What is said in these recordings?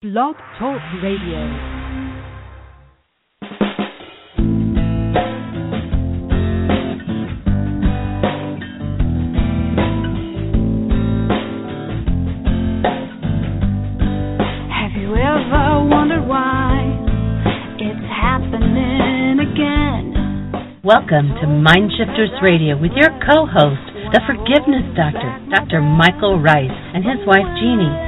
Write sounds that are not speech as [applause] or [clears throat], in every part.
Blog Talk Radio. Have you ever wondered why it's happening again? Welcome to Mindshifters Radio with your co-host, the Forgiveness Doctor, Dr. Michael Ryce, and his wife Jeanie.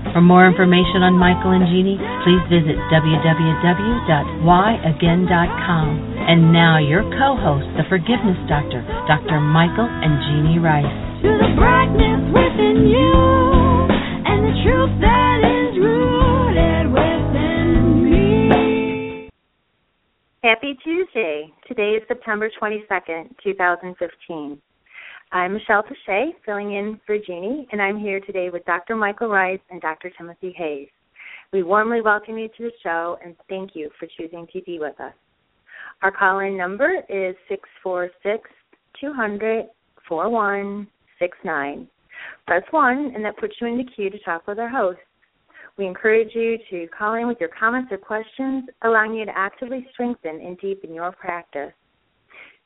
For more information on Michael and Jeanie, please visit www.whyagain.com. And now your co-host, the Forgiveness Doctor, Dr. Michael and Jeanie Ryce. To the brightness within you and the truth that is rooted within me. Happy Tuesday. Today is September 22nd, 2015. I'm Michelle Pache, filling in for Jeanie, and I'm here today with Dr. Michael Ryce and Dr. Timothy Hayes. We warmly welcome you to the show and thank you for choosing to be with us. Our call in number is 646 200 4169. Press 1, and that puts you in the queue to talk with our host. We encourage you to call in with your comments or questions, allowing you to actively strengthen and deepen your practice.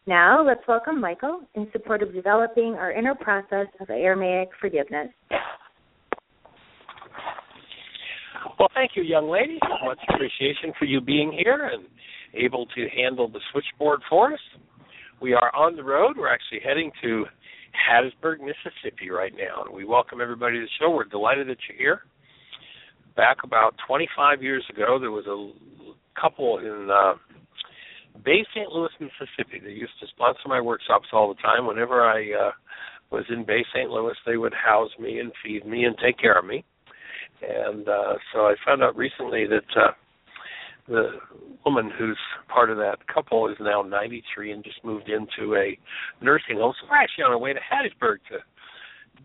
Now, let's welcome Michael in support of developing our inner process of Aramaic forgiveness. Well, thank you, young lady. Much appreciation for you being here and able to handle the switchboard for us. We are on the road. We're actually heading to Hattiesburg, Mississippi right now. And we welcome everybody to the show. We're delighted that you're here. Back about 25 years ago, there was a couple in uh, Bay St. Louis, Mississippi. They used to sponsor my workshops all the time. Whenever I uh, was in Bay St. Louis, they would house me and feed me and take care of me. And uh, so I found out recently that uh, the woman who's part of that couple is now 93 and just moved into a nursing home. So we're actually on our way to Hattiesburg to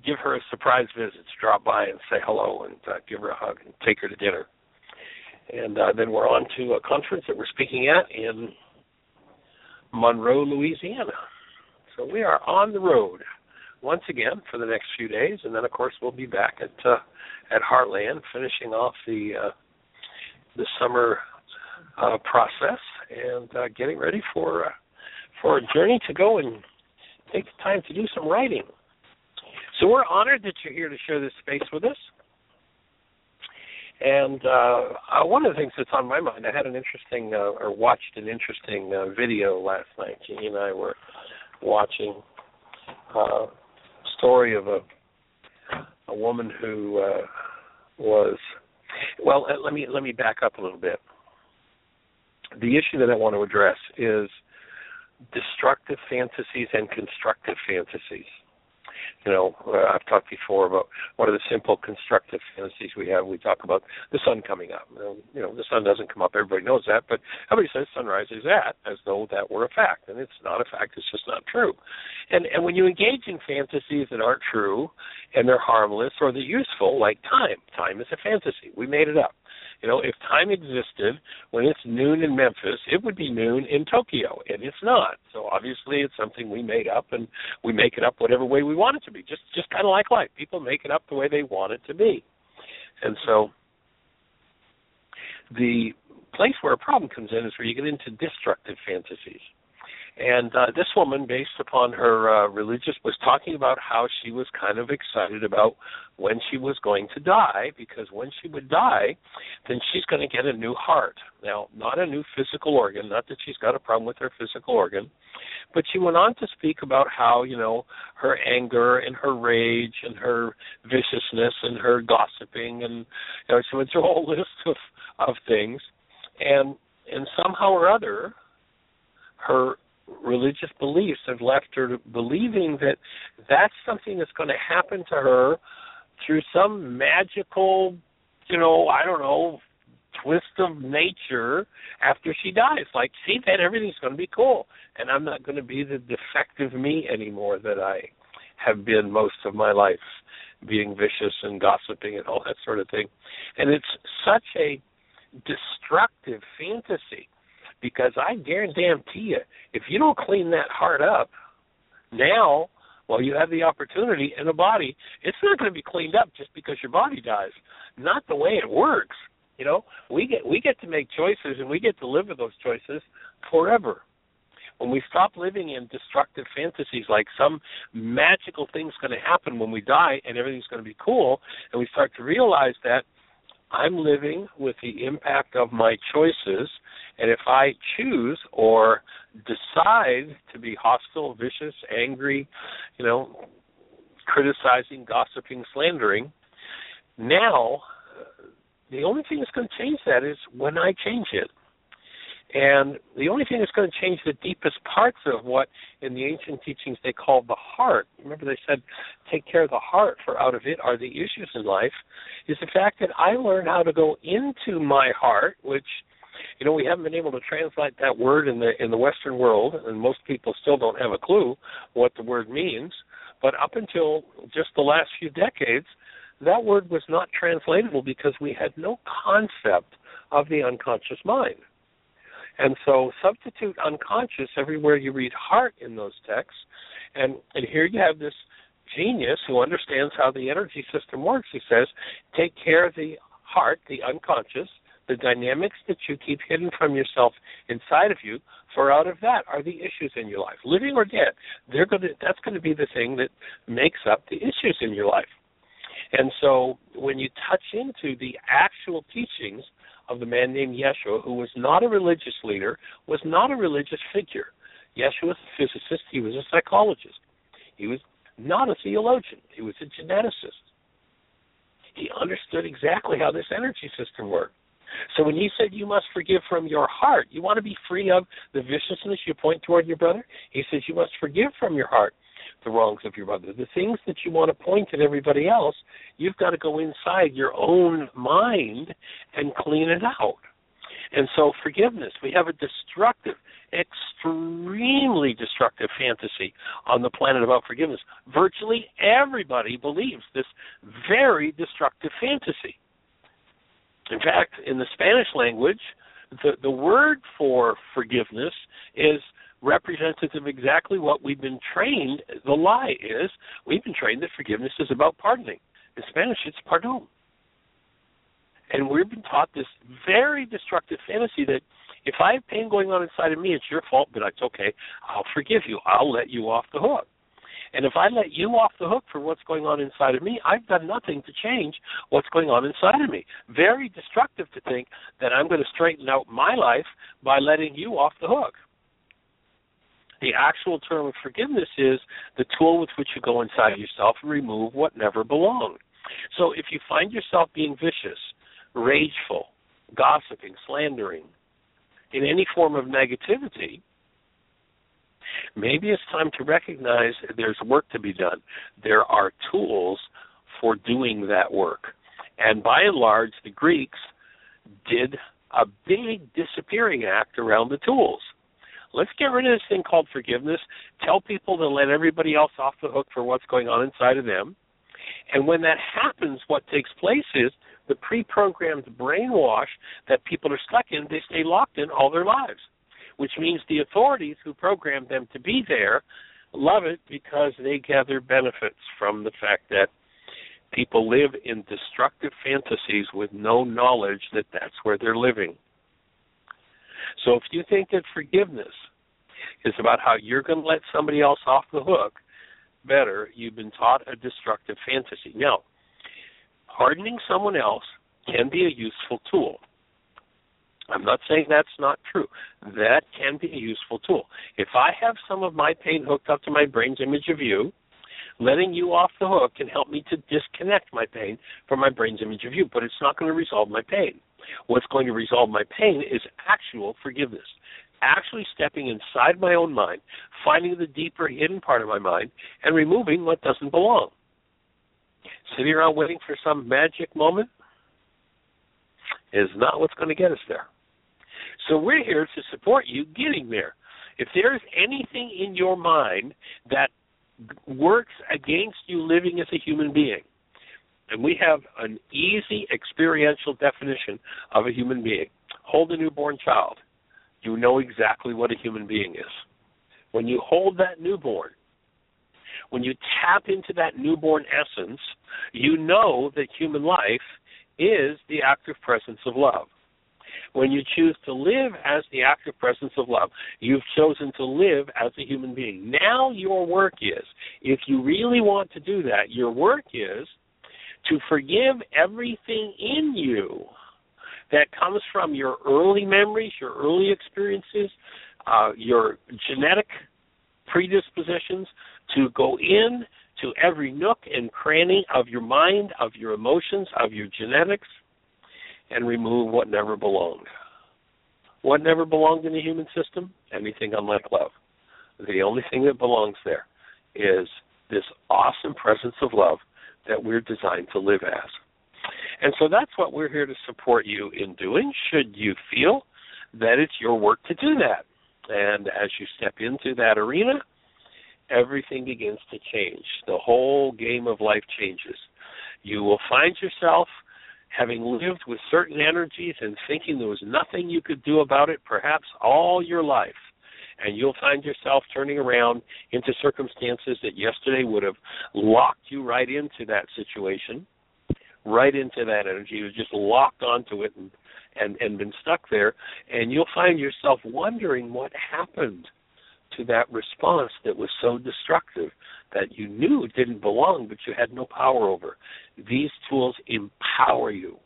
give her a surprise visit, to drop by and say hello and uh, give her a hug and take her to dinner. And uh, then we're on to a conference that we're speaking at in Monroe, Louisiana. So we are on the road once again for the next few days, and then of course we'll be back at uh, at Heartland, finishing off the uh, the summer uh, process and uh, getting ready for uh, for a journey to go and take the time to do some writing. So we're honored that you're here to share this space with us. And uh, uh, one of the things that's on my mind, I had an interesting, uh, or watched an interesting uh, video last night. Jeanie and I were watching uh, a story of a a woman who uh, was. Well, uh, let me let me back up a little bit. The issue that I want to address is destructive fantasies and constructive fantasies you know, uh, I've talked before about one of the simple constructive fantasies we have. We talk about the sun coming up. You know, the sun doesn't come up. Everybody knows that, but everybody says sunrise is at as though that were a fact, and it's not a fact. It's just not true. And and when you engage in fantasies that aren't true, and they're harmless or they're useful, like time, time is a fantasy. We made it up. You know, if time existed when it's noon in Memphis, it would be noon in Tokyo, and it's not. So obviously, it's something we made up, and we make it up whatever way we want it to be. Just just kind of like life, people make it up the way they want it to be, and so the place where a problem comes in is where you get into destructive fantasies. And uh, this woman, based upon her uh, religious, was talking about how she was kind of excited about when she was going to die, because when she would die, then she's going to get a new heart. Now, not a new physical organ, not that she's got a problem with her physical organ, but she went on to speak about how, you know, her anger and her rage and her viciousness and her gossiping and you know, she went through a whole [laughs] list of, of things. And and somehow or other her religious beliefs have left her believing that that's something that's going to happen to her through some magical, you know, I don't know, twist of nature after she dies. Like, see, then everything's going to be cool, and I'm not going to be the defective me anymore that I have been most of my life, being vicious and gossiping and all that sort of thing. And it's such a destructive fantasy because I guarantee you, if you don't clean that heart up now, well, you have the opportunity in a body. It's not going to be cleaned up just because your body dies. Not the way it works. You know, we get we get to make choices and we get to live with those choices forever. When we stop living in destructive fantasies like some magical thing's going to happen when we die and everything's going to be cool, and we start to realize that I'm living with the impact of my choices, and if I choose or decide to be hostile, vicious, angry, you know, criticizing, gossiping, slandering, now the only thing that's going to change that is when I change it. And the only thing that's going to change the deepest parts of what in the ancient teachings they called the heart, remember they said, take care of the heart, for out of it are the issues in life, is the fact that I learn how to go into my heart, which you know we haven't been able to translate that word in the in the western world and most people still don't have a clue what the word means but up until just the last few decades that word was not translatable because we had no concept of the unconscious mind and so substitute unconscious everywhere you read heart in those texts. And and here you have this genius who understands how the energy system works. He says, take care of the heart, the unconscious, the dynamics that you keep hidden from yourself inside of you, for out of that are the issues in your life. Living or dead, they're going to that's going to be the thing that makes up the issues in your life. And so when you touch into the actual teachings of the man named Yeshua, who was not a religious leader, was not a religious figure. Yeshua was a physicist, he was a psychologist. He was not a theologian, he was a geneticist. He understood exactly how this energy system worked. So when he said you must forgive from your heart, you want to be free of the viciousness you point toward your brother? He says you must forgive from your heart the wrongs of your brother. The things that you want to point at everybody else, you've got to go inside your own mind and clean it out. And so, forgiveness, we have a destructive, extremely destructive fantasy on the planet about forgiveness. Virtually everybody believes this very destructive fantasy. In fact, in the Spanish language, the, the word for forgiveness is representative of exactly what we've been trained. The lie is we've been trained that forgiveness is about pardoning. In Spanish, it's pardon. And we've been taught this very destructive fantasy that if I have pain going on inside of me, it's your fault, but it's okay. I'll forgive you. I'll let you off the hook. And if I let you off the hook for what's going on inside of me, I've done nothing to change what's going on inside of me. Very destructive to think that I'm going to straighten out my life by letting you off the hook. The actual term of forgiveness is the tool with which you go inside yourself and remove what never belonged. So if you find yourself being vicious, rageful, gossiping, slandering, in any form of negativity, maybe it's time to recognize there's work to be done. There are tools for doing that work. And by and large, the Greeks did a big disappearing act around the tools. Let's get rid of this thing called forgiveness. Tell people to let everybody else off the hook for what's going on inside of them. And when that happens, what takes place is the pre programmed brainwash that people are stuck in, they stay locked in all their lives, which means the authorities who programmed them to be there love it because they gather benefits from the fact that people live in destructive fantasies with no knowledge that that's where they're living. So if you think that forgiveness is about how you're going to let somebody else off the hook better. You've been taught a destructive fantasy. Now, hardening someone else can be a useful tool. I'm not saying that's not true. That can be a useful tool. If I have some of my pain hooked up to my brain's image of you, letting you off the hook can help me to disconnect my pain from my brain's image of you, but it's not going to resolve my pain. What's going to resolve my pain is actual forgiveness. Actually stepping inside my own mind, finding the deeper hidden part of my mind, and removing what doesn't belong. Sitting around waiting for some magic moment is not what's going to get us there. So we're here to support you getting there. If there's anything in your mind that works against you living as a human being, and we have an easy experiential definition of a human being. Hold a newborn child. You know exactly what a human being is. When you hold that newborn, when you tap into that newborn essence, you know that human life is the active presence of love. When you choose to live as the active presence of love, you've chosen to live as a human being. Now, your work is, if you really want to do that, your work is to forgive everything in you that comes from your early memories, your early experiences, uh, your genetic predispositions, to go in to every nook and cranny of your mind, of your emotions, of your genetics, and remove what never belonged. What never belonged in the human system? Anything unlike love. The only thing that belongs there is this awesome presence of love that we're designed to live as. And so that's what we're here to support you in doing, should you feel that it's your work to do that. And as you step into that arena, everything begins to change. The whole game of life changes. You will find yourself having lived with certain energies and thinking there was nothing you could do about it, perhaps all your life. And you'll find yourself turning around into circumstances that yesterday would have locked you right into that situation, right into that energy. You just locked onto it and, and, and been stuck there. And you'll find yourself wondering what happened to that response that was so destructive that you knew didn't belong, but you had no power over. These tools empower you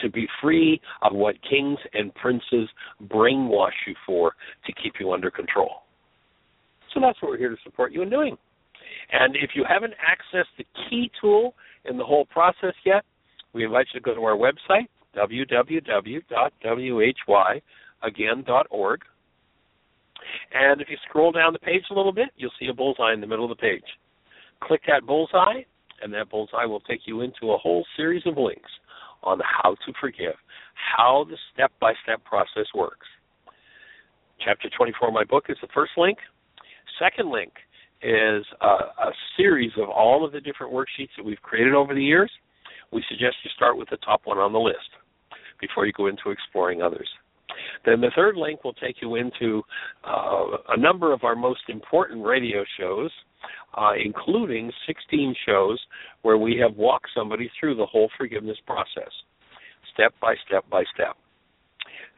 to be free of what kings and princes brainwash you for to keep you under control. So that's what we're here to support you in doing. And if you haven't accessed the key tool in the whole process yet, we invite you to go to our website, www.whyagain.org. And if you scroll down the page a little bit, you'll see a bullseye in the middle of the page. Click that bullseye, and that bullseye will take you into a whole series of links on how to forgive, how the step by step process works. Chapter 24 of my book is the first link. Second link is a, a series of all of the different worksheets that we've created over the years. We suggest you start with the top one on the list before you go into exploring others. Then the third link will take you into uh, a number of our most important radio shows, uh, including 16 shows where we have walked somebody through the whole forgiveness process, step by step by step.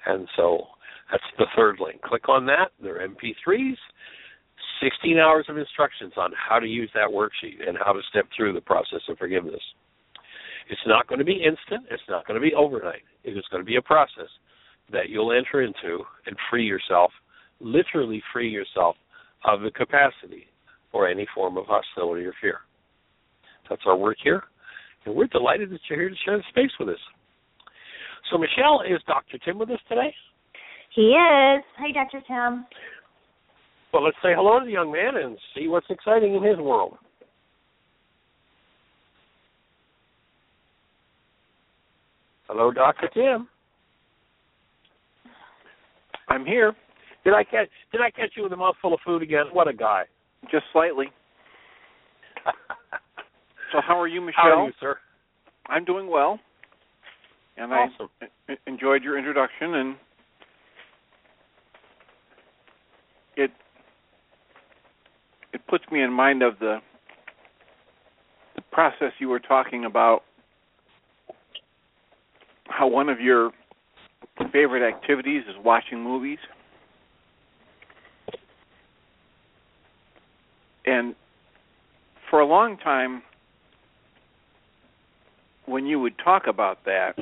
And so that's the third link. Click on that. They're MP3s. 16 hours of instructions on how to use that worksheet and how to step through the process of forgiveness. It's not going to be instant. It's not going to be overnight. It is going to be a process that you'll enter into and free yourself, literally free yourself of the capacity for any form of hostility or fear. That's our work here, and we're delighted that you're here to share the space with us. So, Michelle, is Dr. Tim with us today? He is. Hi, Dr. Tim. Well, let's say hello to the young man and see what's exciting in his world. Hello, Dr. Tim. I'm here. Did I catch did I catch you with a mouthful of food again? What a guy. Just slightly. [laughs] So how are you, Michelle? How are you, sir? I'm doing well. And Awesome. I enjoyed your introduction and it it puts me in mind of the the process you were talking about how one of your favorite activities is watching movies. and for a long time when you would talk about that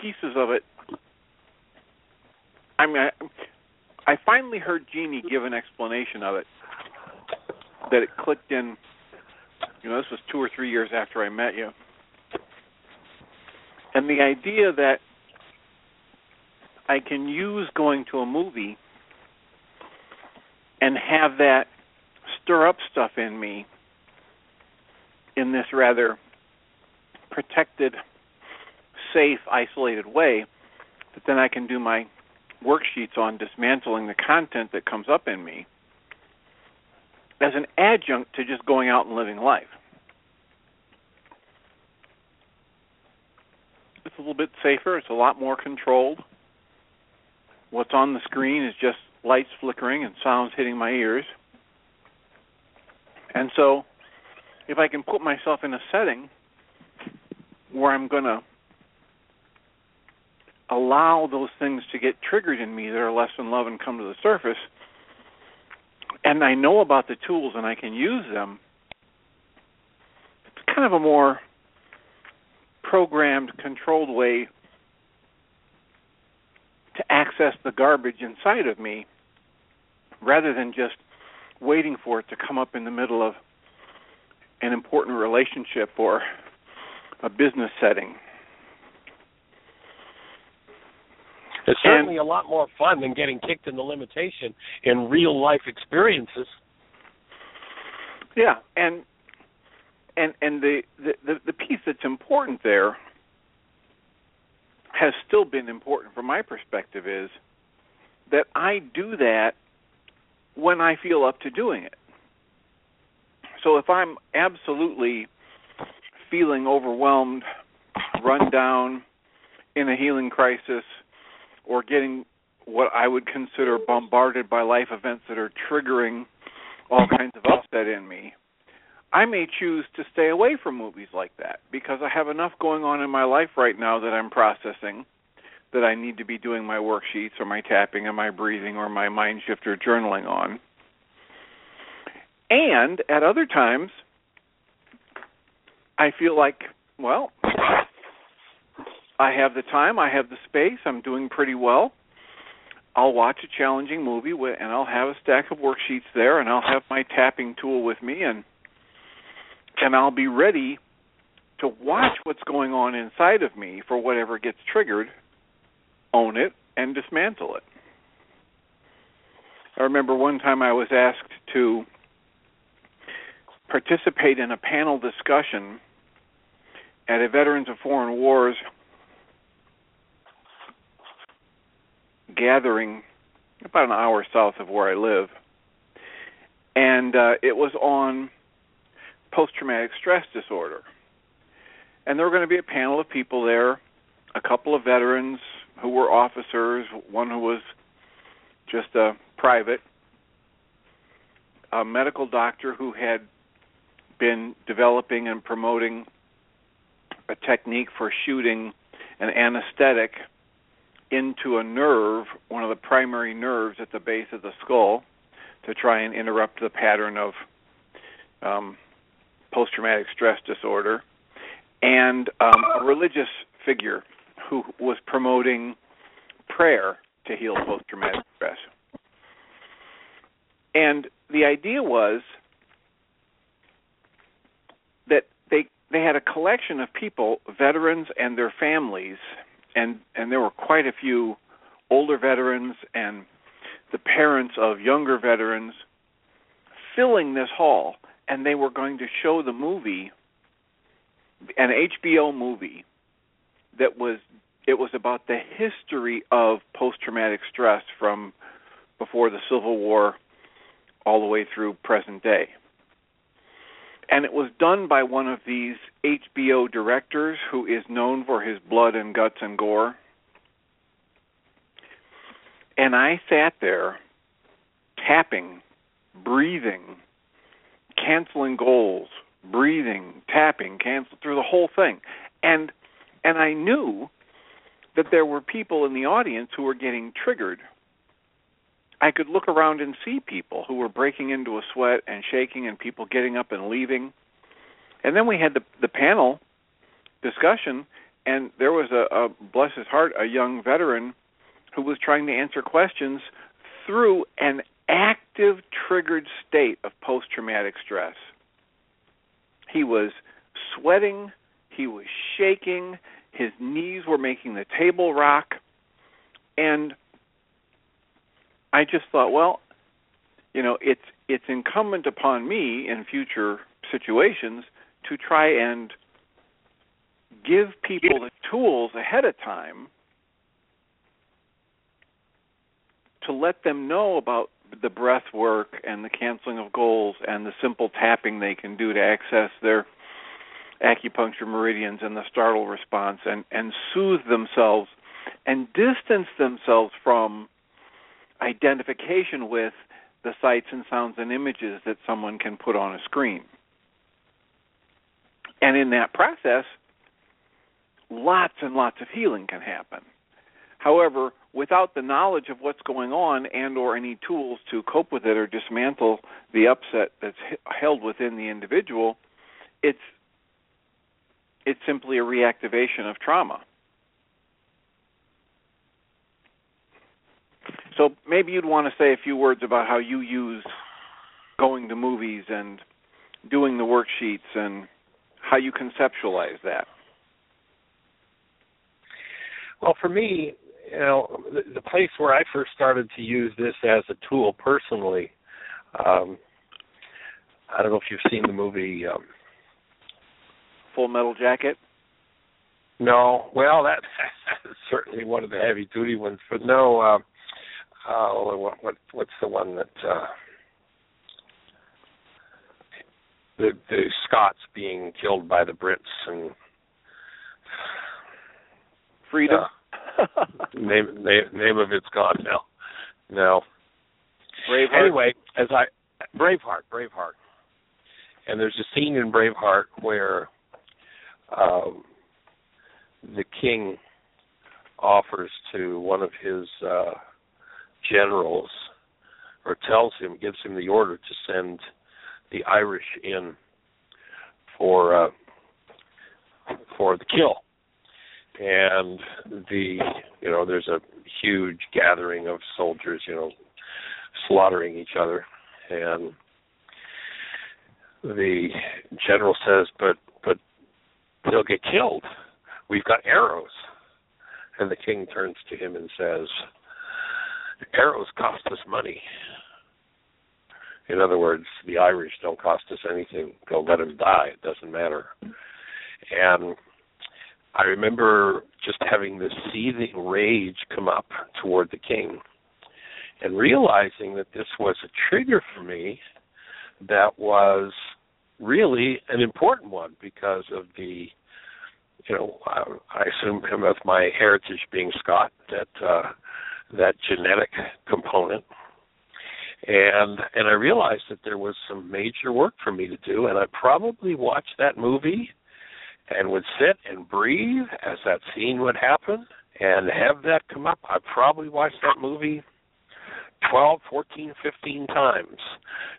pieces of it I mean I, I finally heard Jeanie give an explanation of it that it clicked in you know this was 2 or 3 years after I met you and the idea that I can use going to a movie and have that stir up stuff in me in this rather protected, safe, isolated way that then I can do my worksheets on dismantling the content that comes up in me as an adjunct to just going out and living life. It's a little bit safer, it's a lot more controlled. What's on the screen is just lights flickering and sounds hitting my ears. And so, if I can put myself in a setting where I'm going to allow those things to get triggered in me that are less than love and come to the surface, and I know about the tools and I can use them, it's kind of a more programmed, controlled way to access the garbage inside of me rather than just waiting for it to come up in the middle of an important relationship or a business setting. It's certainly and, a lot more fun than getting kicked in the limitation in real life experiences. Yeah, and and and the, the the piece that's important there has still been important from my perspective is that I do that when I feel up to doing it. So if I'm absolutely feeling overwhelmed, run down, in a healing crisis, or getting what I would consider bombarded by life events that are triggering all kinds of upset in me, I may choose to stay away from movies like that because I have enough going on in my life right now that I'm processing that I need to be doing my worksheets or my tapping and my breathing or my mind shifter journaling on. And at other times, I feel like, well, I have the time, I have the space, I'm doing pretty well. I'll watch a challenging movie and I'll have a stack of worksheets there and I'll have my tapping tool with me and and I'll be ready to watch what's going on inside of me for whatever gets triggered, own it, and dismantle it. I remember one time I was asked to participate in a panel discussion at a Veterans of Foreign Wars gathering about an hour south of where I live. And uh, it was on post traumatic stress disorder. And there were going to be a panel of people there, a couple of veterans who were officers, one who was just a private, a medical doctor who had been developing and promoting a technique for shooting an anesthetic into a nerve, one of the primary nerves at the base of the skull, to try and interrupt the pattern of um, post traumatic stress disorder, and um, a religious figure who was promoting prayer to heal post traumatic stress. And the idea was that they they had a collection of people, veterans and their families, and and there were quite a few older veterans and the parents of younger veterans filling this hall and they were going to show the movie an HBO movie that was it was about the history of post traumatic stress from before the Civil War all the way through present day. And it was done by one of these HBO directors who is known for his blood and guts and gore. And I sat there tapping, breathing, canceling goals, breathing, tapping, cancel through the whole thing. And and I knew that there were people in the audience who were getting triggered I could look around and see people who were breaking into a sweat and shaking and people getting up and leaving. And then we had the the panel discussion and there was a, a bless his heart, a young veteran who was trying to answer questions through an active triggered state of post traumatic stress. He was sweating, he was shaking, his knees were making the table rock, and I just thought, well, you know, it's it's incumbent upon me in future situations to try and give people the tools ahead of time to let them know about the breath work and the canceling of goals and the simple tapping they can do to access their acupuncture meridians and the startle response and and soothe themselves and distance themselves from identification with the sights and sounds and images that someone can put on a screen. And in that process, lots and lots of healing can happen. However, without the knowledge of what's going on and or any tools to cope with it or dismantle the upset that's held within the individual, it's it's simply a reactivation of trauma. So maybe you'd want to say a few words about how you use going to movies and doing the worksheets and how you conceptualize that. Well, for me, you know, the, the place where I first started to use this as a tool personally, um, I don't know if you've seen the movie um, Full Metal Jacket. No, well, that [laughs] that's certainly one of the heavy duty ones, but no. Uh, uh, what, what what's the one that uh, the the Scots being killed by the Brits and Freedom. uh, [laughs] name name name of it's gone now. No. Braveheart. Anyway, as I Braveheart, Braveheart, and there's a scene in Braveheart where um, the king offers to one of his uh, generals, or tells him, gives him the order to send the Irish in for uh, for the kill, and the you know there's a huge gathering of soldiers, you know, slaughtering each other, and the general says, "But but they'll get killed. We've got arrows." And the king turns to him and says, "Arrows cost us money." In other words, the Irish don't cost us anything. Go let them die. It doesn't matter. And I remember just having this seething rage come up toward the king and realizing that this was a trigger for me that was really an important one because of the you know I, I assume with my heritage being Scot that uh that genetic component. And and I realized that there was some major work for me to do and I probably watched that movie and would sit and breathe as that scene would happen and have that come up. I probably watched that movie 12, 14, 15 times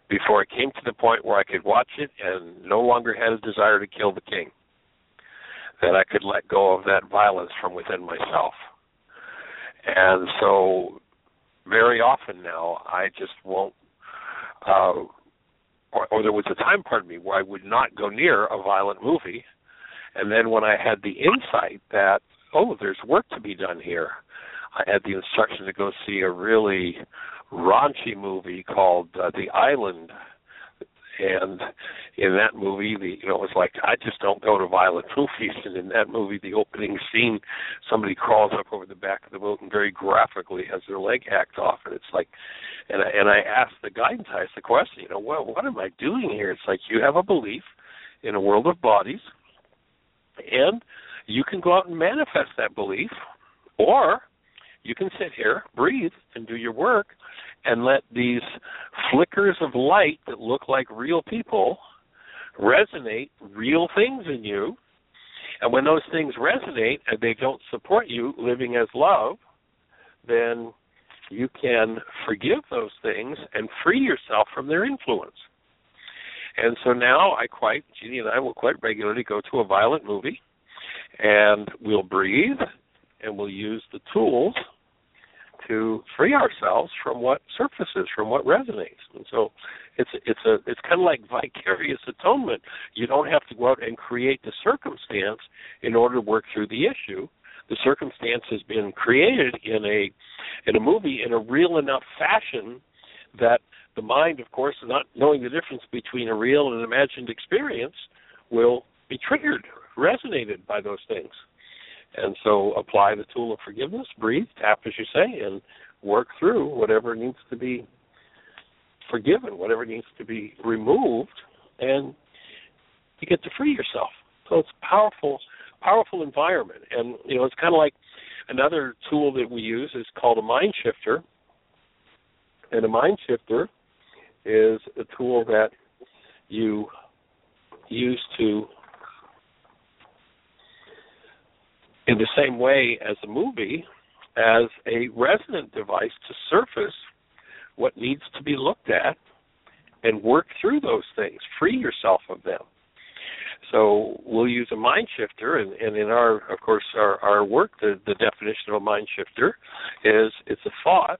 before it came to the point where I could watch it and no longer had a desire to kill the king. That I could let go of that violence from within myself. And so very often now I just won't uh or, or there was a time pardon me where I would not go near a violent movie and then when I had the insight that oh there's work to be done here I had the instruction to go see a really raunchy movie called uh, The Island. And in that movie the you know it was like I just don't go to violent [laughs] movies. And in that movie the opening scene somebody crawls up over the back of the boat and very graphically has their leg hacked off. And it's like and I, and I asked the guidance I asked the question you know well what am I doing here? It's like you have a belief in a world of bodies and you can go out and manifest that belief or you can sit here breathe and do your work and let these flickers of light that look like real people resonate real things in you. And when those things resonate and they don't support you living as love, then you can forgive those things and free yourself from their influence. And so now I quite, Jeanie and I will quite regularly go to a violent movie and we'll breathe and we'll use the tools to free ourselves from what surfaces, from what resonates. And so it's it's a it's kind of like vicarious atonement. You don't have to go out and create the circumstance in order to work through the issue. The circumstance has been created in a in a movie in a real enough fashion that the mind, of course, not knowing the difference between a real and an imagined experience, will be triggered, resonated by those things. And so apply the tool of forgiveness, breathe, tap as you say, and work through whatever needs to be forgiven, whatever needs to be removed, and you get to free yourself. So it's a powerful, powerful environment. And you know, it's kind of like another tool that we use is called a mind shifter. And a mind shifter is a tool that you use to in the same way as a movie as a resonant device to surface what needs to be looked at and work through those things, free yourself of them. So we'll use a mind shifter, and, and in our, of course, our, our work, the, the definition of a mind shifter is it's a thought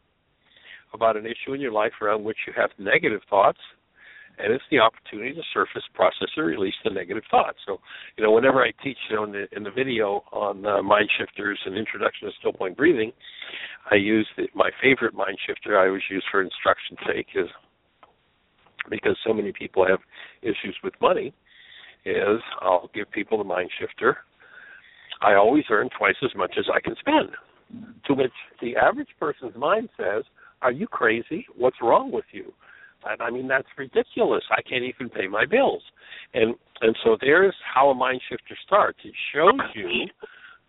about an issue in your life around which you have negative thoughts and it's the opportunity to surface, process, or release the negative thoughts. So, you know, whenever I teach, you know, in the in the video on uh, mind shifters and introduction to still point breathing, I use the, my favorite mind shifter. I always use for instruction's sake is because so many people have issues with money. Is I'll give people the mind shifter. I always earn twice as much as I can spend. To which the average person's mind says, "Are you crazy? What's wrong with you?" And I mean that's ridiculous. I can't even pay my bills. And and so there's how a mind shifter starts. It shows you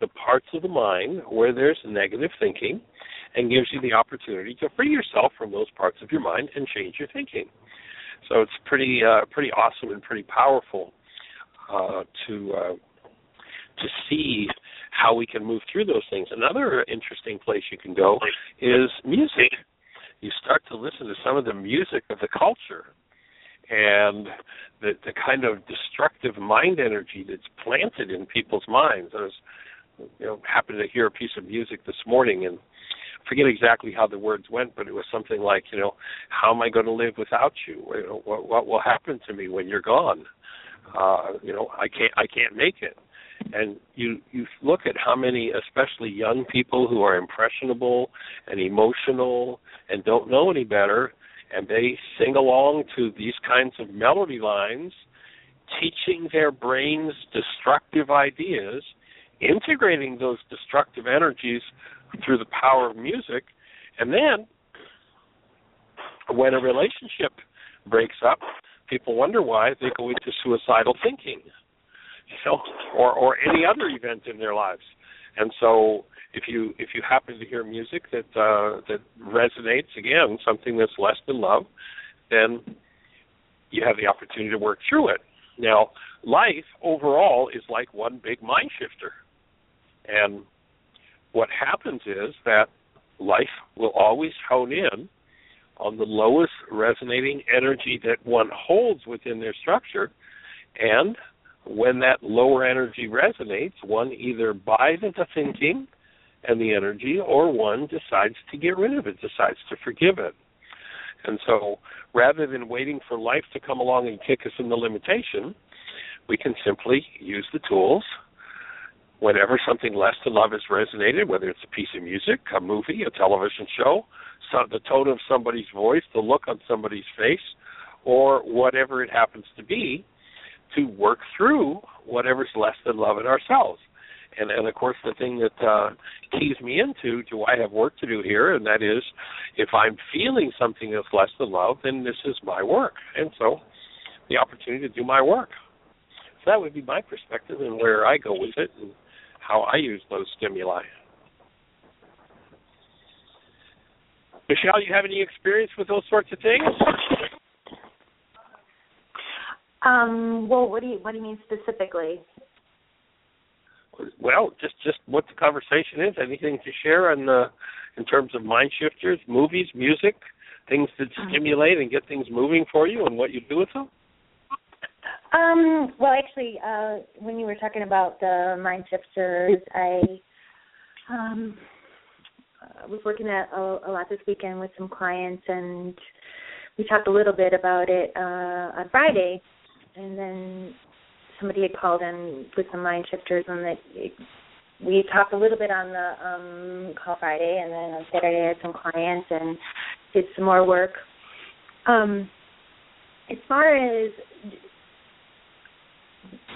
the parts of the mind where there's negative thinking and gives you the opportunity to free yourself from those parts of your mind and change your thinking. So it's pretty uh, pretty awesome and pretty powerful uh, to uh, to see how we can move through those things. Another interesting place you can go is music you start to listen to some of the music of the culture and the the kind of destructive mind energy that's planted in people's minds. I was you know happened to hear a piece of music this morning and forget exactly how the words went, but it was something like, you know, how am I going to live without you? you what what will happen to me when you're gone? Uh, you know, I can't I can't make it and you you look at how many especially young people who are impressionable and emotional and don't know any better and they sing along to these kinds of melody lines teaching their brains destructive ideas integrating those destructive energies through the power of music and then when a relationship breaks up people wonder why they go into suicidal thinking you know, or or any other event in their lives. And so if you if you happen to hear music that uh, that resonates again, something that's less than love, then you have the opportunity to work through it. Now, life overall is like one big mind shifter. And what happens is that life will always hone in on the lowest resonating energy that one holds within their structure and when that lower energy resonates, one either buys into thinking and the energy, or one decides to get rid of it, decides to forgive it. And so, rather than waiting for life to come along and kick us in the limitation, we can simply use the tools. Whenever something less than love has resonated, whether it's a piece of music, a movie, a television show, so the tone of somebody's voice, the look on somebody's face, or whatever it happens to be, to work through whatever's less than love in ourselves. And, and of course, the thing that uh, keys me into do I have work to do here, and that is, if I'm feeling something that's less than love, then this is my work, and so the opportunity to do my work. So that would be my perspective and where I go with it, and how I use those stimuli. Michelle, you have any experience with those sorts of things? Um, well, what do you what do you mean specifically? well, just just what the conversation is. Anything to share on the in terms of mind shifters, movies, music, things that stimulate and get things moving for you, and what you do with them. Um, well, actually, uh, when you were talking about the mind shifters, I um, uh, was working at a, a lot this weekend with some clients, and we talked a little bit about it uh, on Friday, and then somebody had called in with some mind shifters, and that it, we talked a little bit on the um, call Friday, and then on Saturday I had some clients and did some more work. Um, as far as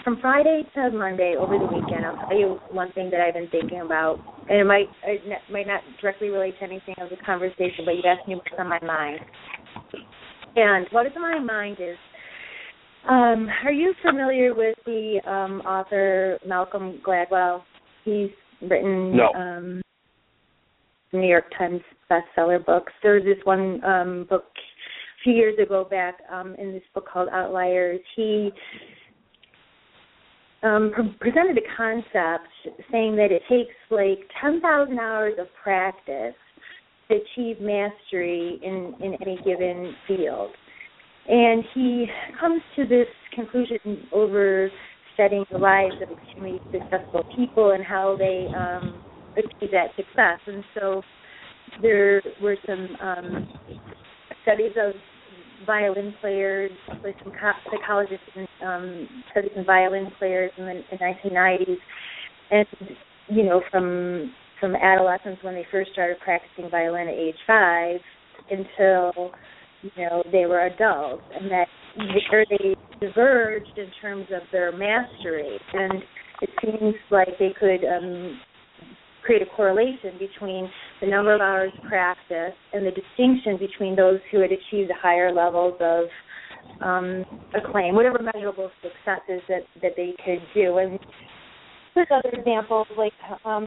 from Friday to Monday over the weekend, I'll tell you one thing that I've been thinking about, and it might it might not directly relate to anything of the conversation, but you asked me what's on my mind. And what is on my mind is, um, are you familiar with the um, author Malcolm Gladwell? He's written No. um, New York Times bestseller books. There was this one um, book a few years ago back um, in this book called Outliers. He um, pre- presented a concept saying that it takes like 10,000 hours of practice to achieve mastery in, in any given field. And he comes to this conclusion over studying the lives of extremely successful people and how they um, achieve that success. And so there were some um, studies of violin players, like some psychologists and um, studied some violin players in the in 1990s, and you know from from adolescents when they first started practicing violin at age five until you know they were adults, and that where they diverged in terms of their mastery, and it seems like they could um, create a correlation between the number of hours practice and the distinction between those who had achieved the higher levels of um, acclaim, whatever measurable successes that that they could do. And there's other examples like um,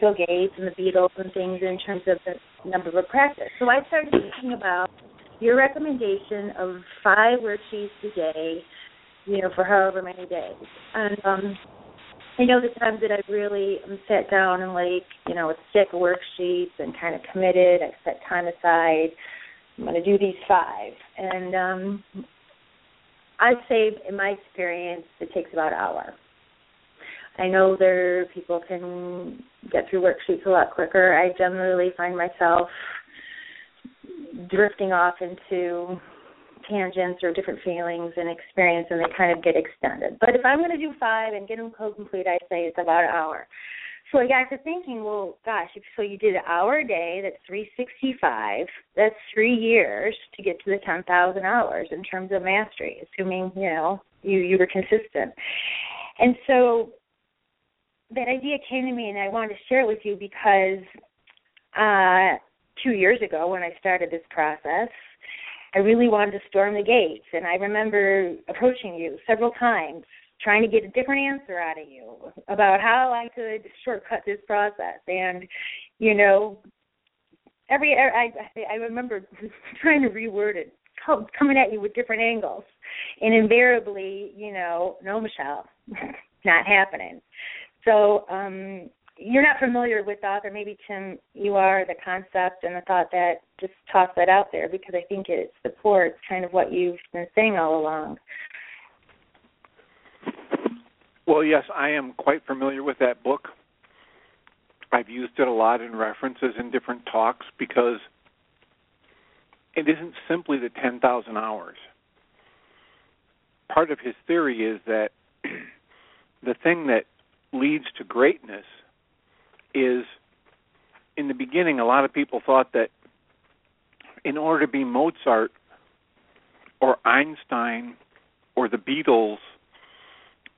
Bill Gates and the Beatles and things in terms of the number of practice. So I started thinking about your recommendation of five worksheets a day, you know, for however many days. And um, I know the times that I've really um, sat down and like, you know, with of worksheets and kind of committed. I've set time aside. I'm going to do these five, and um, I'd say, in my experience, it takes about an hour. I know there people can get through worksheets a lot quicker. I generally find myself drifting off into tangents or different feelings and experience and they kind of get extended. But if I'm going to do five and get them co complete, I say it's about an hour. So I got to thinking, well, gosh, if so you did an hour a day, that's 365. That's three years to get to the 10,000 hours in terms of mastery, assuming, you know, you, you were consistent. And so that idea came to me and I wanted to share it with you because uh two years ago when I started this process, I really wanted to storm the gates. And I remember approaching you several times, trying to get a different answer out of you about how I could shortcut this process. And, you know, every I I remember [laughs] trying to reword it, coming at you with different angles, and invariably, you know, no, Michelle, [laughs] not happening. So um you're not familiar with the author, maybe Tim, you are the concept and the thought that just toss that out there because I think it supports kind of what you've been saying all along. Well, yes, I am quite familiar with that book. I've used it a lot in references in different talks because it isn't simply the 10,000 hours. Part of his theory is that [clears throat] the thing that leads to greatness is in the beginning a lot of people thought that in order to be Mozart or Einstein or the Beatles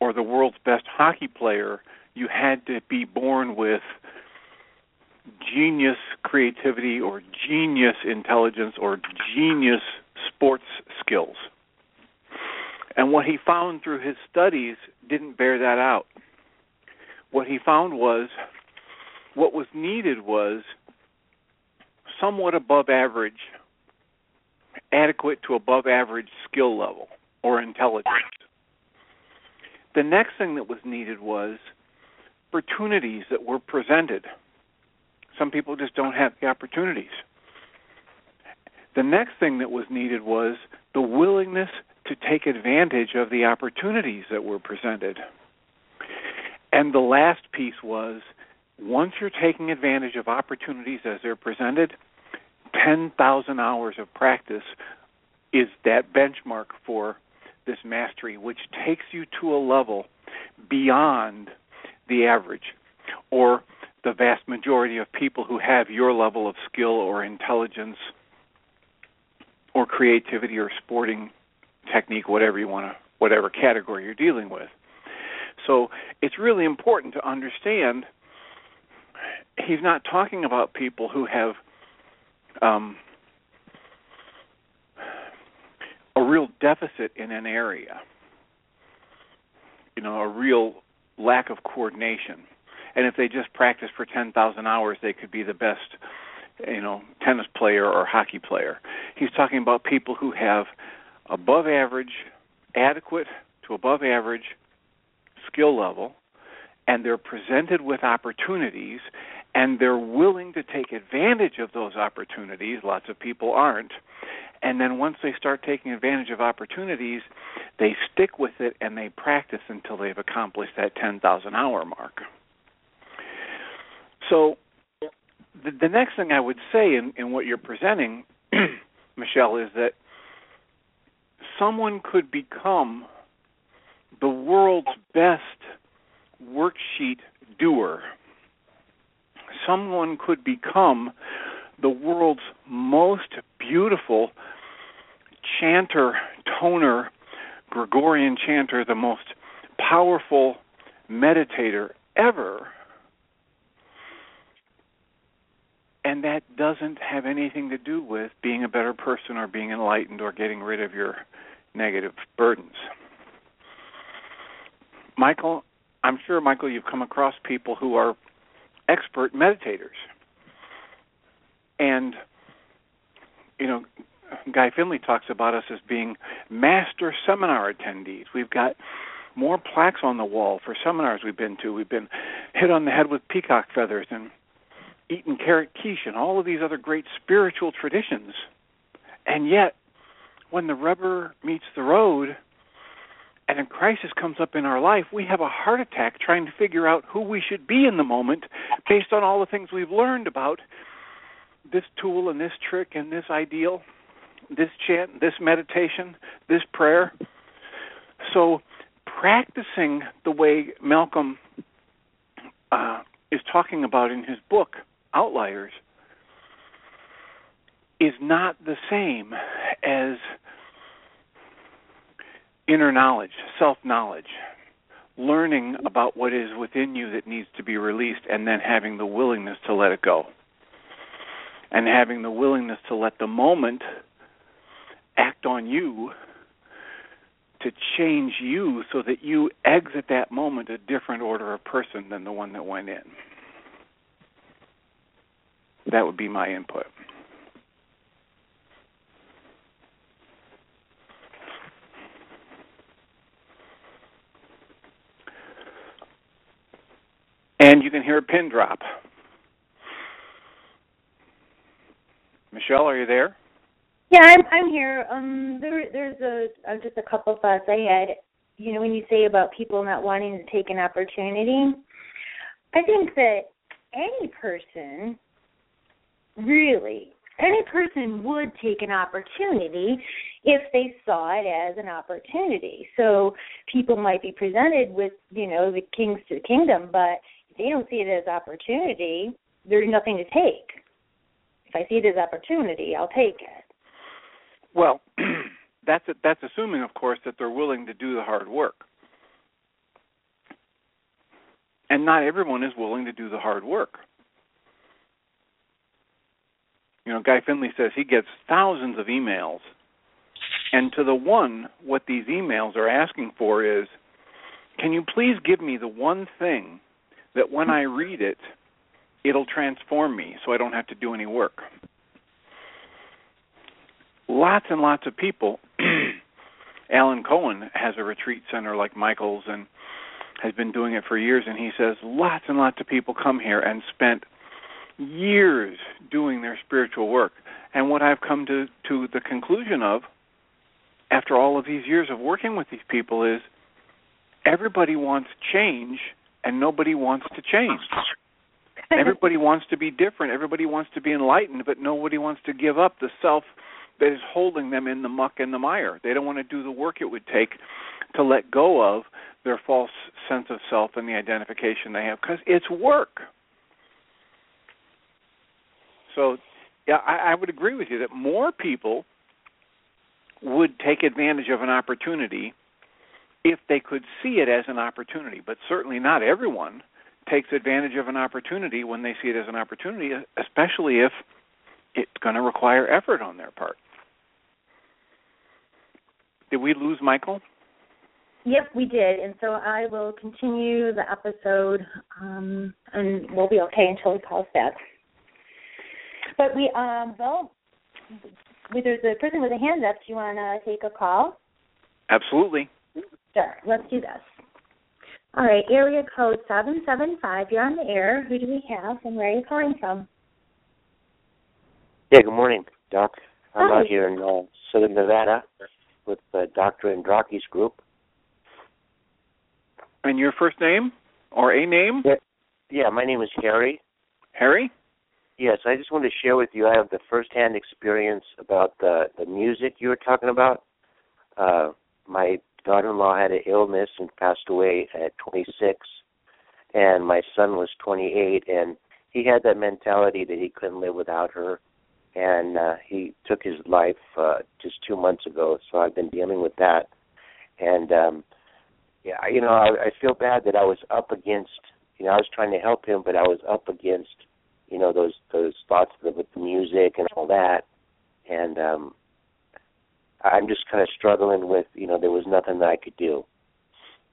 or the world's best hockey player, you had to be born with genius creativity or genius intelligence or genius sports skills. And what he found through his studies didn't bear that out. What he found was what was needed was somewhat above average, adequate to above average skill level or intelligence. The next thing that was needed was opportunities that were presented. Some people just don't have the opportunities. The next thing that was needed was the willingness to take advantage of the opportunities that were presented. And the last piece was once you're taking advantage of opportunities as they're presented, 10,000 hours of practice is that benchmark for this mastery, which takes you to a level beyond the average or the vast majority of people who have your level of skill or intelligence or creativity or sporting technique, whatever you want to, whatever category you're dealing with. So it's really important to understand he's not talking about people who have um, a real deficit in an area, you know, a real lack of coordination. And if they just practice for 10,000 hours, they could be the best, you know, tennis player or hockey player. He's talking about people who have above average, adequate to above average skill level, and they're presented with opportunities and they're willing to take advantage of those opportunities. Lots of people aren't. And then once they start taking advantage of opportunities, they stick with it and they practice until they've accomplished that 10,000 hour mark. So, the, the next thing I would say in, in what you're presenting, [clears throat] Michelle, is that someone could become the world's best worksheet doer. Someone could become the world's most beautiful chanter, toner, Gregorian chanter, the most powerful meditator ever. And that doesn't have anything to do with being a better person or being enlightened or getting rid of your negative burdens. Michael, I'm sure, Michael, you've come across people who are expert meditators. And, you know, Guy Finley talks about us as being master seminar attendees. We've got more plaques on the wall for seminars we've been to. We've been hit on the head with peacock feathers and eaten carrot quiche and all of these other great spiritual traditions. And yet, when the rubber meets the road, and a crisis comes up in our life, we have a heart attack trying to figure out who we should be in the moment based on all the things we've learned about this tool and this trick and this ideal, this chant, this meditation, this prayer. So, practicing the way Malcolm uh, is talking about in his book, Outliers, is not the same as inner knowledge, self knowledge, learning about what is within you that needs to be released, and then having the willingness to let it go. And having the willingness to let the moment act on you to change you so that you exit that moment a different order of person than the one that went in. That would be my input. And you can hear a pin drop. Michelle, are you there? Yeah, I'm I'm here. Um, there there's a uh, just a couple thoughts I had. You know, when you say about people not wanting to take an opportunity, I think that any person, really, any person would take an opportunity if they saw it as an opportunity. So people might be presented with, you know, the kings to the kingdom, but they don't see it as opportunity, there's nothing to take. If I see it as opportunity, I'll take it. Well, [clears throat] that's that's assuming, of course, that they're willing to do the hard work. And not everyone is willing to do the hard work. You know, Guy Finley says he gets thousands of emails. And to the one, what these emails are asking for is can you please give me the one thing that when I read it, it'll transform me so I don't have to do any work. Lots and lots of people. [clears throat] Alan Cohen has a retreat center like Michael's, and has been doing it for years, and he says lots and lots of people come here and spent years doing their spiritual work. And what I've come to to the conclusion of after all of these years of working with these people is everybody wants change and nobody wants to change. [laughs] Everybody wants to be different. Everybody wants to be enlightened, but nobody wants to give up the self that is holding them in the muck and the mire. They don't want to do the work it would take to let go of their false sense of self and the identification they have because it's work. So, yeah, I, I would agree with you that more people would take advantage of an opportunity if they could see it as an opportunity, but certainly not everyone takes advantage of an opportunity when they see it as an opportunity, especially if it's going to require effort on their part. Did we lose Michael? Yep, we did, and so I will continue the episode, um, and we'll be okay until he calls back. But we, um, well, there's a person with a hand up. Do you want to take a call? Absolutely. Sure. Let's do this. All right, area code seven seven five. You're on the air. Who do we have, and where are you calling from? Yeah, good morning, Doc. I'm Hi. out here in uh, Southern Nevada with uh, Dr. Andraki's group. And your first name or a name? Yeah. Yeah, my name is Harry. Harry? Yes, I just wanted to share with you. I have the first-hand experience about the the music you were talking about. Uh, my daughter-in-law had an illness and passed away at 26, and my son was 28, and he had that mentality that he couldn't live without her, and uh, he took his life uh, just two months ago. So I've been dealing with that, and um, yeah, you know, I, I feel bad that I was up against. You know, I was trying to help him, but I was up against you know those those thoughts with the music and all that and um i'm just kind of struggling with you know there was nothing that i could do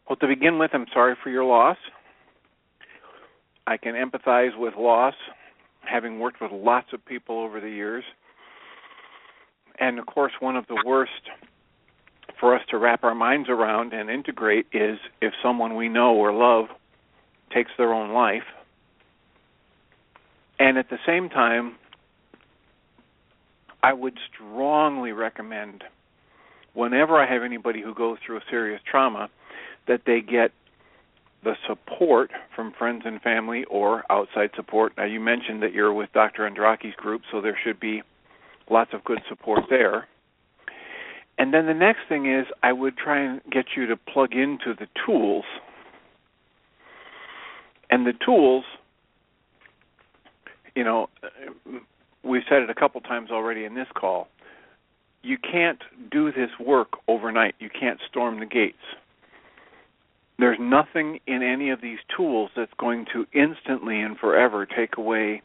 Well, to begin with, I'm sorry for your loss. I can empathize with loss, having worked with lots of people over the years. And of course, one of the worst for us to wrap our minds around and integrate is if someone we know or love takes their own life. And at the same time, I would strongly recommend whenever I have anybody who goes through a serious trauma that they get the support from friends and family or outside support. Now, you mentioned that you're with Dr. Andraki's group, so there should be lots of good support there. And then the next thing is, I would try and get you to plug into the tools. And the tools, you know, we've said it a couple times already in this call. You can't do this work overnight. You can't storm the gates there's nothing in any of these tools that's going to instantly and forever take away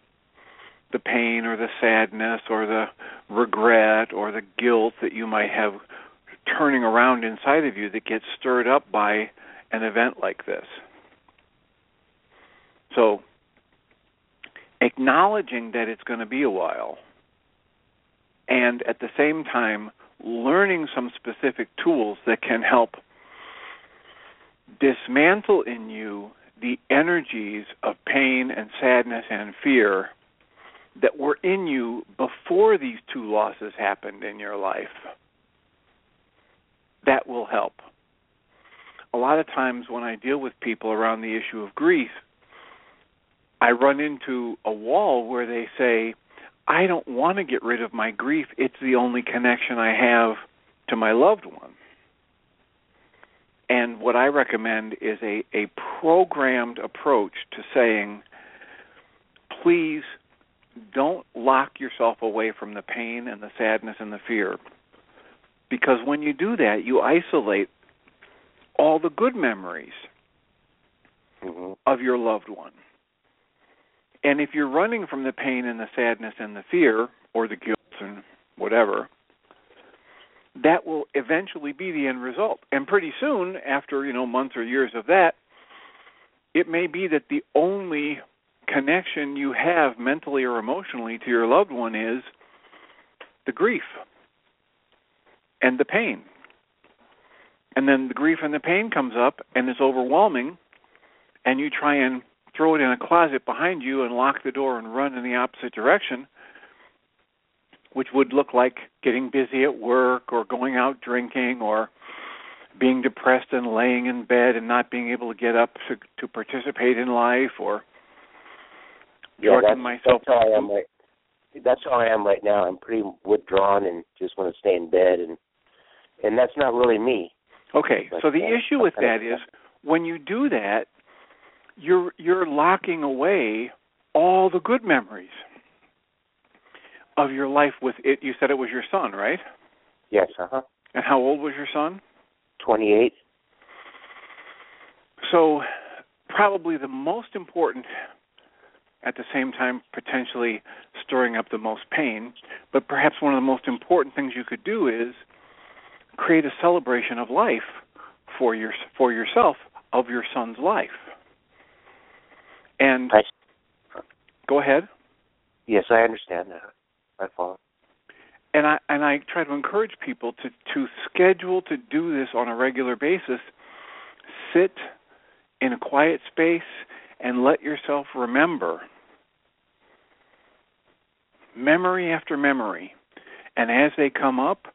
the pain or the sadness or the regret or the guilt that you might have turning around inside of you that gets stirred up by an event like this. So, acknowledging that it's going to be a while and at the same time learning some specific tools that can help dismantle in you the energies of pain and sadness and fear that were in you before these two losses happened in your life. That will help. A lot of times when I deal with people around the issue of grief, I run into a wall where they say, I don't want to get rid of my grief. It's the only connection I have to my loved one. And what I recommend is a, a programmed approach to saying, please don't lock yourself away from the pain and the sadness and the fear. Because when you do that, you isolate all the good memories mm-hmm. of your loved one. And if you're running from the pain and the sadness and the fear, or the guilt and whatever, that will eventually be the end result. And pretty soon, after you know months or years of that, it may be that the only connection you have mentally or emotionally to your loved one is the grief and the pain. And then the grief and the pain comes up and is overwhelming and you try and throw it in a closet behind you and lock the door and run in the opposite direction, which would look like getting busy at work or going out drinking or being depressed and laying in bed and not being able to get up to to participate in life or Yeah, drugging that's, myself. that's how I am right. That's how I am right now. I'm pretty withdrawn and just want to stay in bed, and and that's not really me. Okay, But, so the issue with that is when you do that, you're you're locking away all the good memories of your life with it. You said it was your son, right? Yes, uh huh. And how old was your son? Twenty eight. So, probably the most important, at the same time, potentially stirring up the most pain, but perhaps one of the most important things you could do is create a celebration of life for your for yourself of your son's life. And I go ahead. yes, I understand that. I follow. and I and I try to encourage people to to schedule to do this on a regular basis. Sit in a quiet space and let yourself remember memory after memory. And as they come up,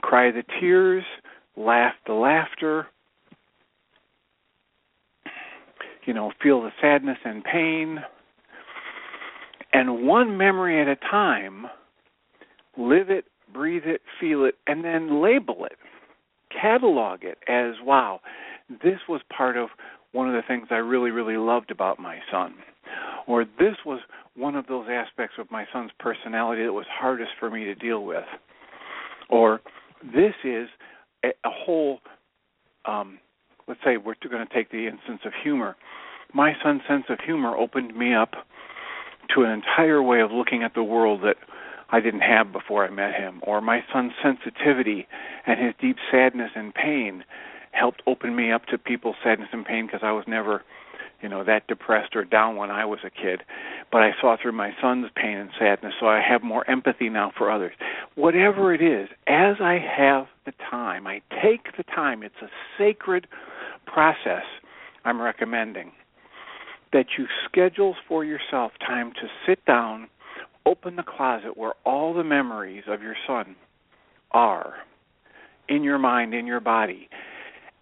cry the tears, laugh the laughter, you know, feel the sadness and pain. And one memory at a time, live it, breathe it, feel it, and then label it. Catalog it as wow, this was part of one of the things I really, really loved about my son. Or this was one of those aspects of my son's personality that was hardest for me to deal with. Or this is a, a whole, um, let's say we're going to take the instance of humor. My son's sense of humor opened me up to an entire way of looking at the world that I didn't have before I met him, or my son's sensitivity and his deep sadness and pain helped open me up to people's sadness and pain because I was never, you know, that depressed or down when I was a kid. But I saw through my son's pain and sadness, so I have more empathy now for others. Whatever it is, as I have the time, I take the time. It's a sacred process I'm recommending that you schedule for yourself time to sit down, open the closet where all the memories of your son are in your mind, in your body,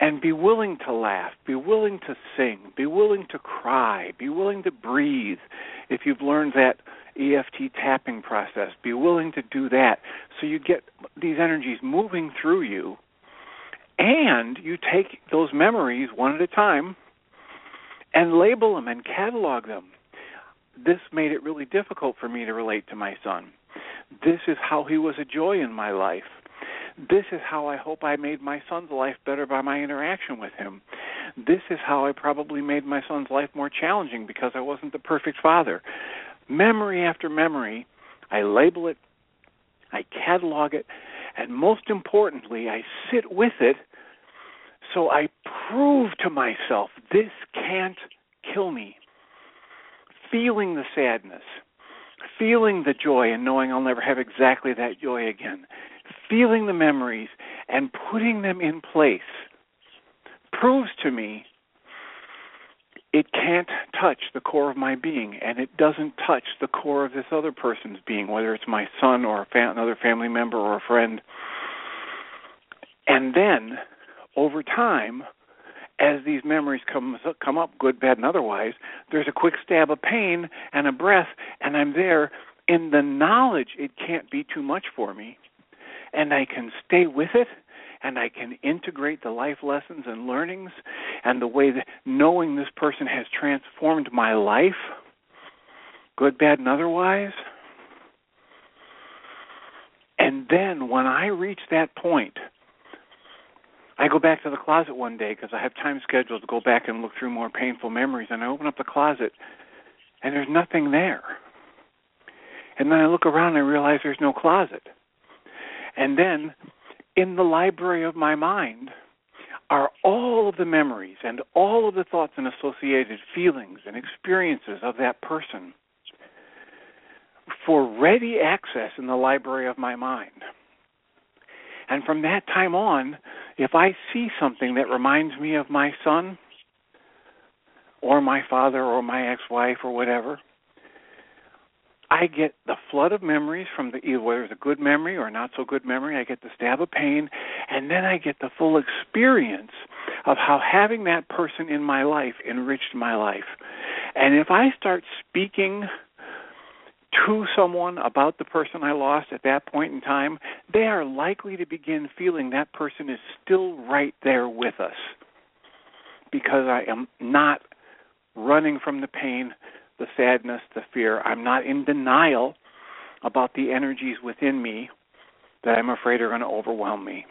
and be willing to laugh, be willing to sing, be willing to cry, be willing to breathe. If you've learned that EFT tapping process, be willing to do that so you get these energies moving through you and you take those memories one at a time and label them and catalog them. This made it really difficult for me to relate to my son. This is how he was a joy in my life. This is how I hope I made my son's life better by my interaction with him. This is how I probably made my son's life more challenging because I wasn't the perfect father. Memory after memory, I label it, I catalog it, and most importantly, I sit with it so I prove to myself this can't kill me. Feeling the sadness, feeling the joy and knowing I'll never have exactly that joy again, feeling the memories and putting them in place proves to me it can't touch the core of my being and it doesn't touch the core of this other person's being whether it's my son or a fa- another family member or a friend and then over time as these memories come come up good bad and otherwise there's a quick stab of pain and a breath and I'm there in the knowledge it can't be too much for me and I can stay with it and I can integrate the life lessons and learnings and the way that knowing this person has transformed my life, good, bad, and otherwise. And then when I reach that point, I go back to the closet one day because I have time scheduled to go back and look through more painful memories, and I open up the closet, and there's nothing there. And then I look around and I realize there's no closet. And then in the library of my mind are all of the memories and all of the thoughts and associated feelings and experiences of that person for ready access in the library of my mind. And from that time on, if I see something that reminds me of my son, or my father or my ex-wife or whatever, I get the flood of memories from the either whether it's a good memory or not so good memory. I get the stab of pain, and then I get the full experience of how having that person in my life enriched my life. And if I start speaking to someone about the person I lost at that point in time, they are likely to begin feeling that person is still right there with us because I am not running from the pain the sadness, the fear. I'm not in denial about the energies within me that I'm afraid are going to overwhelm me.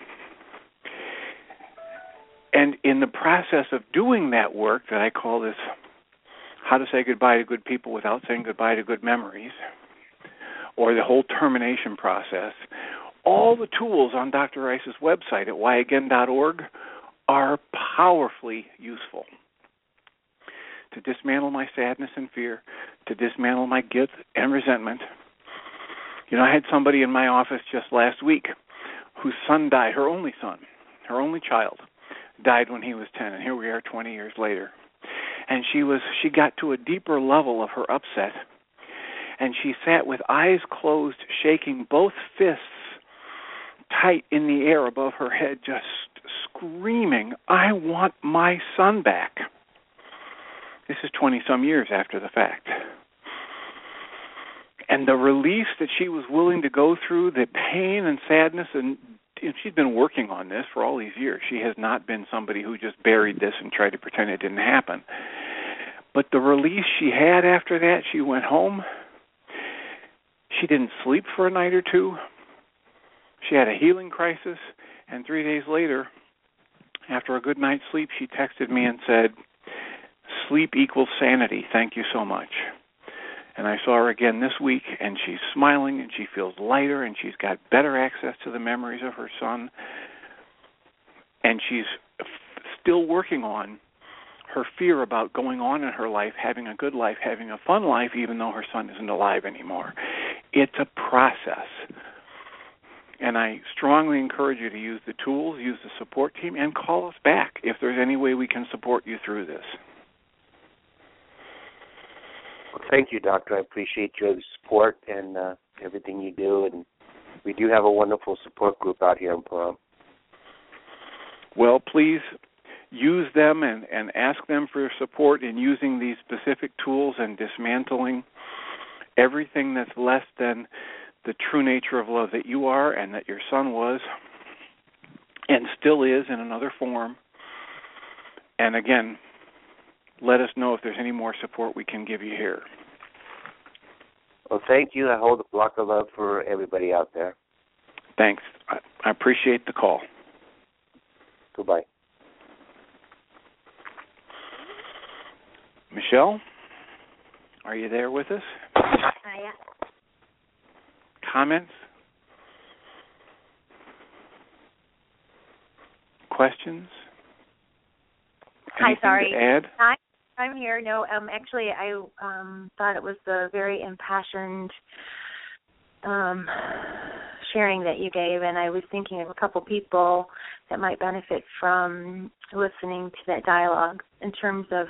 And in the process of doing that work that I call this how to say goodbye to good people without saying goodbye to good memories, or the whole termination process, all the tools on Dr. Ryce's website at whyagain.org are powerfully useful to dismantle my sadness and fear, to dismantle my guilt and resentment. You know, I had somebody in my office just last week whose son died, her only son, her only child, died when he was 10, and here we are 20 years later. And she was she got to a deeper level of her upset. And she sat with eyes closed, shaking both fists tight in the air above her head, just screaming, I want my son back. This is 20 some years after the fact. And the release that she was willing to go through, the pain and sadness, and, and she's been working on this for all these years. She has not been somebody who just buried this and tried to pretend it didn't happen. But the release she had after that, she went home. She didn't sleep for a night or two. She had a healing crisis, and three days later, after a good night's sleep, she texted me and said, Sleep equals sanity. Thank you so much. And I saw her again this week, and she's smiling, and she feels lighter, and she's got better access to the memories of her son. And she's f- still working on her fear about going on in her life, having a good life, having a fun life, even though her son isn't alive anymore. It's a process. And I strongly encourage you to use the tools, use the support team, and call us back if there's any way we can support you through this. Well, thank you, Doctor. I appreciate your support and uh, everything you do. And we do have a wonderful support group out here in Pahrump. Well, please use them and, and ask them for your support in using these specific tools and dismantling everything that's less than the true nature of love that you are and that your son was and still is in another form. And again, let us know if there's any more support we can give you here. Well, thank you. I hold a block of love for everybody out there. Thanks. I, I appreciate the call. Goodbye. Michelle, are you there with us? Hi. Comments? Questions? Hi, Anything sorry. To add? Hi, I'm here. No, um, actually, I um thought it was the very impassioned um sharing that you gave, and I was thinking of a couple people that might benefit from listening to that dialogue in terms of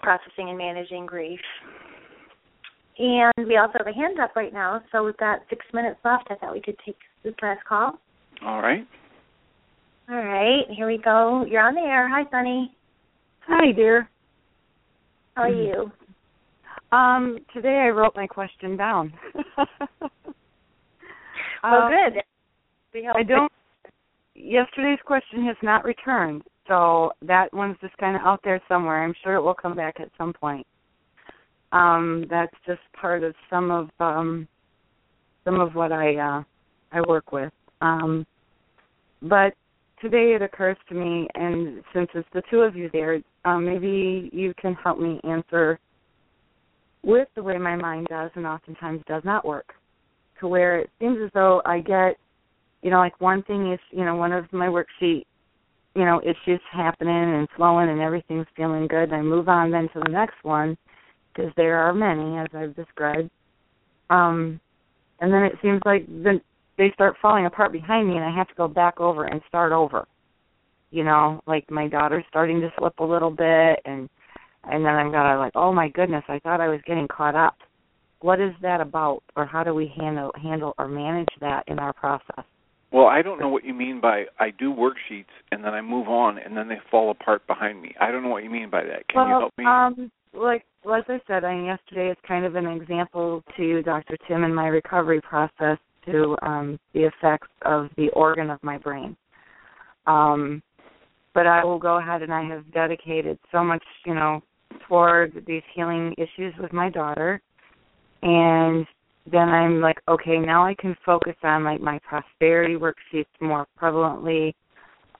processing and managing grief. And we also have a hand up right now, so we've got six minutes left. I thought we could take this last call. All right. All right, here we go. You're on the air. Hi, Sunny. Hi, dear. How are you? Um, today I wrote my question down. [laughs] Well, Um, good. We I don't. Yesterday's question has not returned, so that one's just kind of out there somewhere. I'm sure it will come back at some point. Um, that's just part of some of um, some of what I uh, I work with. Um, but today it occurs to me, and since it's the two of you there, um, maybe you can help me answer with the way my mind does, and oftentimes does not work, to where it seems as though I get you know, like one thing is, you know, one of my worksheet, you know, issues happening and flowing and everything's feeling good. And I move on then to the next one because there are many, as I've described. Um, and then it seems like then they start falling apart behind me, and I have to go back over and start over. You know, like my daughter's starting to slip a little bit and and then I'm gonna like, oh my goodness, I thought I was getting caught up. What is that about or how do we handle handle or manage that in our process? Well, I don't know what you mean by I do worksheets and then I move on and then they fall apart behind me. I don't know what you mean by that. Can well, you help me? Um, like as I said, I mean, yesterday is kind of an example to Dr. Tim in my recovery process to um, the effects of the organ of my brain. Um, but I will go ahead and I have dedicated so much, you know, toward these healing issues with my daughter, and then I'm like, okay, now I can focus on like my prosperity worksheets more prevalently,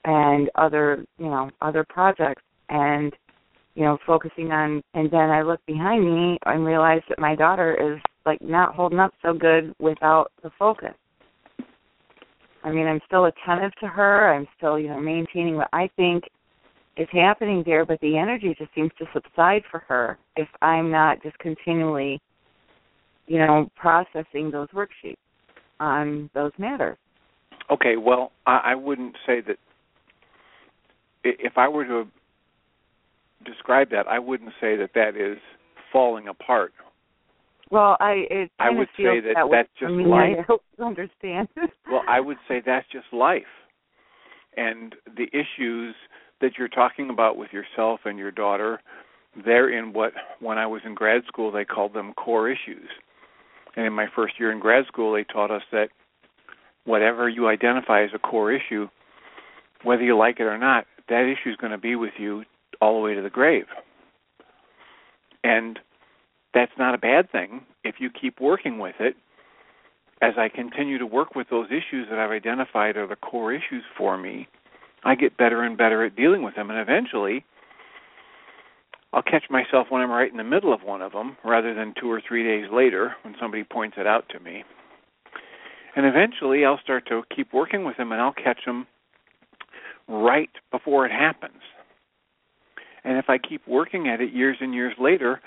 and other, you know, other projects, and you know, focusing on. And then I look behind me and realize that my daughter is like not holding up so good without the focus. I mean, I'm still attentive to her. I'm still, you know, maintaining what I think is happening there, but the energy just seems to subside for her if I'm not just continually, you know, processing those worksheets on those matters. Okay, well, I, I wouldn't say that. If I were to describe that, I wouldn't say that that is falling apart. Well, I it I would say that that that's just me. life. I hope you understand. Well, I would say that's just life. And the issues that you're talking about with yourself and your daughter, they're in what, when I was in grad school, they called them core issues. And in my first year in grad school, they taught us that whatever you identify as a core issue, whether you like it or not, that issue is going to be with you all the way to the grave. And that's not a bad thing if you keep working with it as I continue to work with those issues that I've identified are the core issues for me, I get better and better at dealing with them. And eventually, I'll catch myself when I'm right in the middle of one of them rather than two or three days later when somebody points it out to me. And eventually, I'll start to keep working with them and I'll catch them right before it happens. And if I keep working at it years and years later,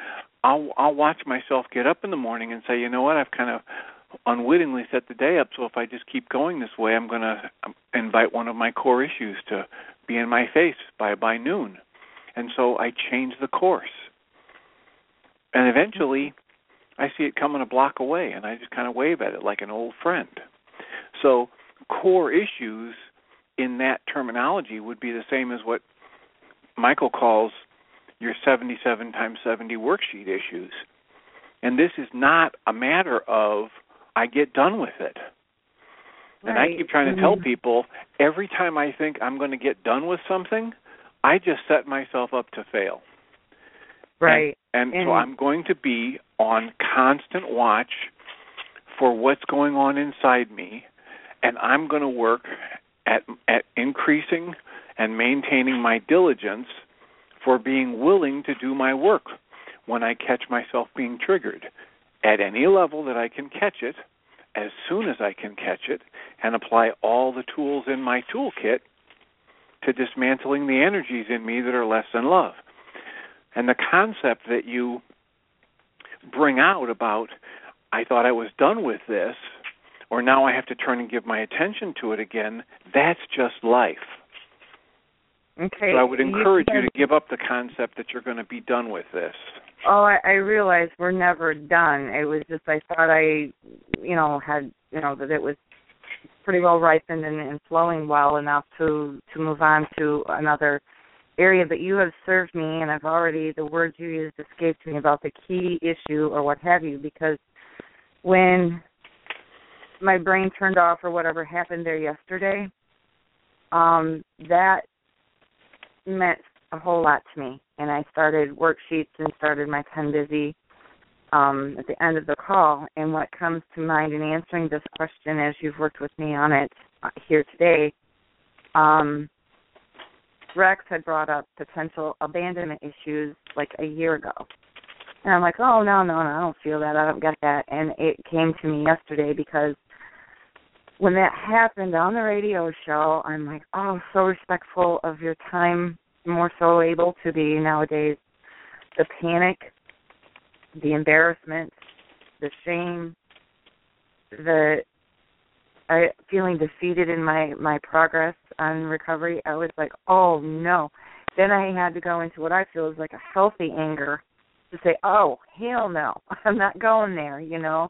I'll I'll watch myself get up in the morning and say, you know what, I've kind of unwittingly set the day up. So if I just keep going this way, I'm going to um, invite one of my core issues to be in my face by by noon, and so I change the course. And eventually, I see it coming a block away, and I just kind of wave at it like an old friend. So core issues in that terminology would be the same as what Michael calls your 77 times 70 worksheet issues. And this is not a matter of I get done with it. Right. And I keep trying to tell Mhm. people every time I think I'm going to get done with something, I just set myself up to fail. right. And, And- so I'm going to be on constant watch for what's going on inside me, and I'm going to work at at increasing and maintaining my diligence for being willing to do my work when I catch myself being triggered at any level that I can catch it as soon as I can catch it and apply all the tools in my toolkit to dismantling the energies in me that are less than love. And the concept that you bring out about, I thought I was done with this, or now I have to turn and give my attention to it again, that's just life. Okay. So I would encourage you said- to give up the concept that you're going to be done with this. Oh, I, I realize we're never done. It was just I thought I, you know, had you know that it was pretty well ripened and, and flowing well enough to to move on to another area. But you have served me, and I've already the words you used escaped me about the key issue or what have you. Because when my brain turned off or whatever happened there yesterday, um, that meant a whole lot to me. And I started worksheets and started my pen busy um, at the end of the call. And what comes to mind in answering this question, as you've worked with me on it uh, here today, um, Rex had brought up potential abandonment issues like a year ago. And I'm like, oh, no, no, no, I don't feel that. I don't get that. And it came to me yesterday because when that happened on the radio show, I'm like, oh, so respectful of your time, more so able to be nowadays. The panic, the embarrassment, the shame, the I feeling defeated in my my progress on recovery, I was like, oh no. Then I had to go into what I feel is like a healthy anger to say, oh hell no, [laughs] I'm not going there, you know,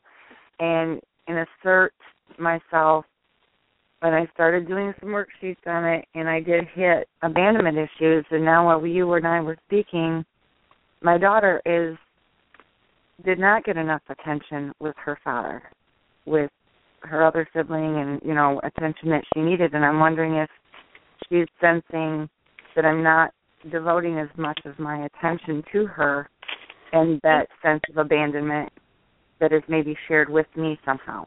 and and assert myself. But I started doing some worksheets on it, and I did hit abandonment issues. And now, while you and I were speaking, my daughter is did not get enough attention with her father, with her other sibling, and you know attention that she needed. And I'm wondering if she's sensing that I'm not devoting as much of my attention to her, and that sense of abandonment that is maybe shared with me somehow.